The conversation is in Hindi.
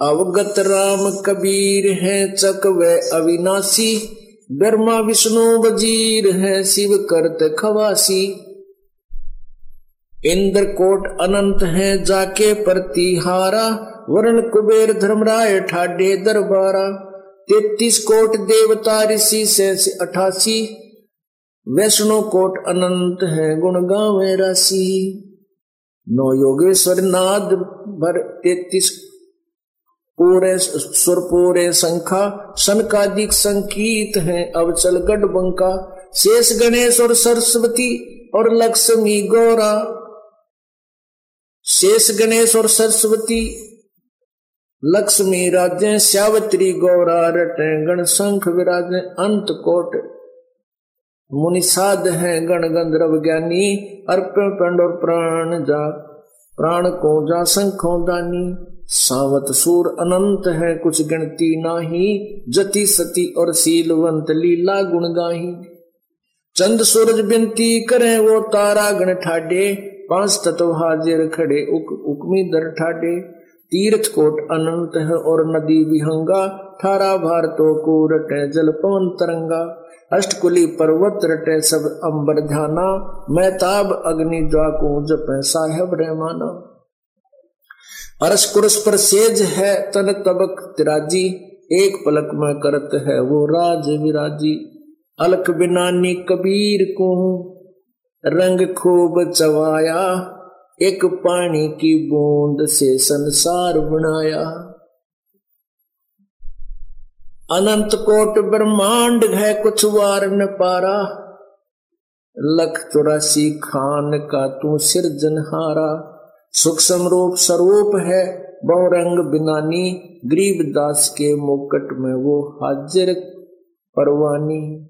अवगत राम कबीर है चक व अविनाशी, ब्रह्मा विष्णु वज़ीर है शिव करत खवासी। इंद्र कोट अनंत है जाके प्रतिहारा, वर्ण कुबेर धर्मराय ठाडे दरबारा। तैतीस कोट देवता ऋषि से अठासी, वैष्णो कोट अनंत है गुण गावे राशि। नौ योगेश्वर नाद भर तैतीस पूरे सुर, पूरे संखा सनकादिक संकीत है। अब चल गढ़ बंका शेष गणेश और सरस्वती और लक्ष्मी गौरा। शेष गणेश और सरस्वती, लक्ष्मी राज्य श्यावत्री गौरा, रटे गण शंख विराजे, अंत कोट। मुनिषाद है गण गंधर्व ज्ञानी, अर्पण पंड और प्राण जा, प्राण को जा, शंखों दानी सावत सूर अनंत है कुछ गिनती नाही जति सती और सीलवंत लीला गुण गाही। चंद सूरज बिनती करें वो तारा गण ठाडे पाँच तत्व हाजिर खड़े उक, उकमी दर ठाडे। तीर्थ कोट अनंत है और नदी विहंगा थारा भारतो को रटे जल पवन तरंगा। अष्टकुली पर्वत रटे सब अंबर ध्याना मैताब अग्नि ज्वाको जप साहेब रहमाना। अरस कुरस पर सेज है तन तबक तिराजी, एक पलक में करत है वो राज विराजी। अलक बिनानी कबीर को रंग खूब चवाया, एक पानी की बूंद से संसार बनाया। अनंत कोट ब्रह्मांड है कुछ वार न पारा, लख चौरासी खान का तू सिरजनहारा सूक्ष्म रूप स्वरूप है बहुरंग बिनानी गरीब दास के मुकट में वो हाजिर परवानी।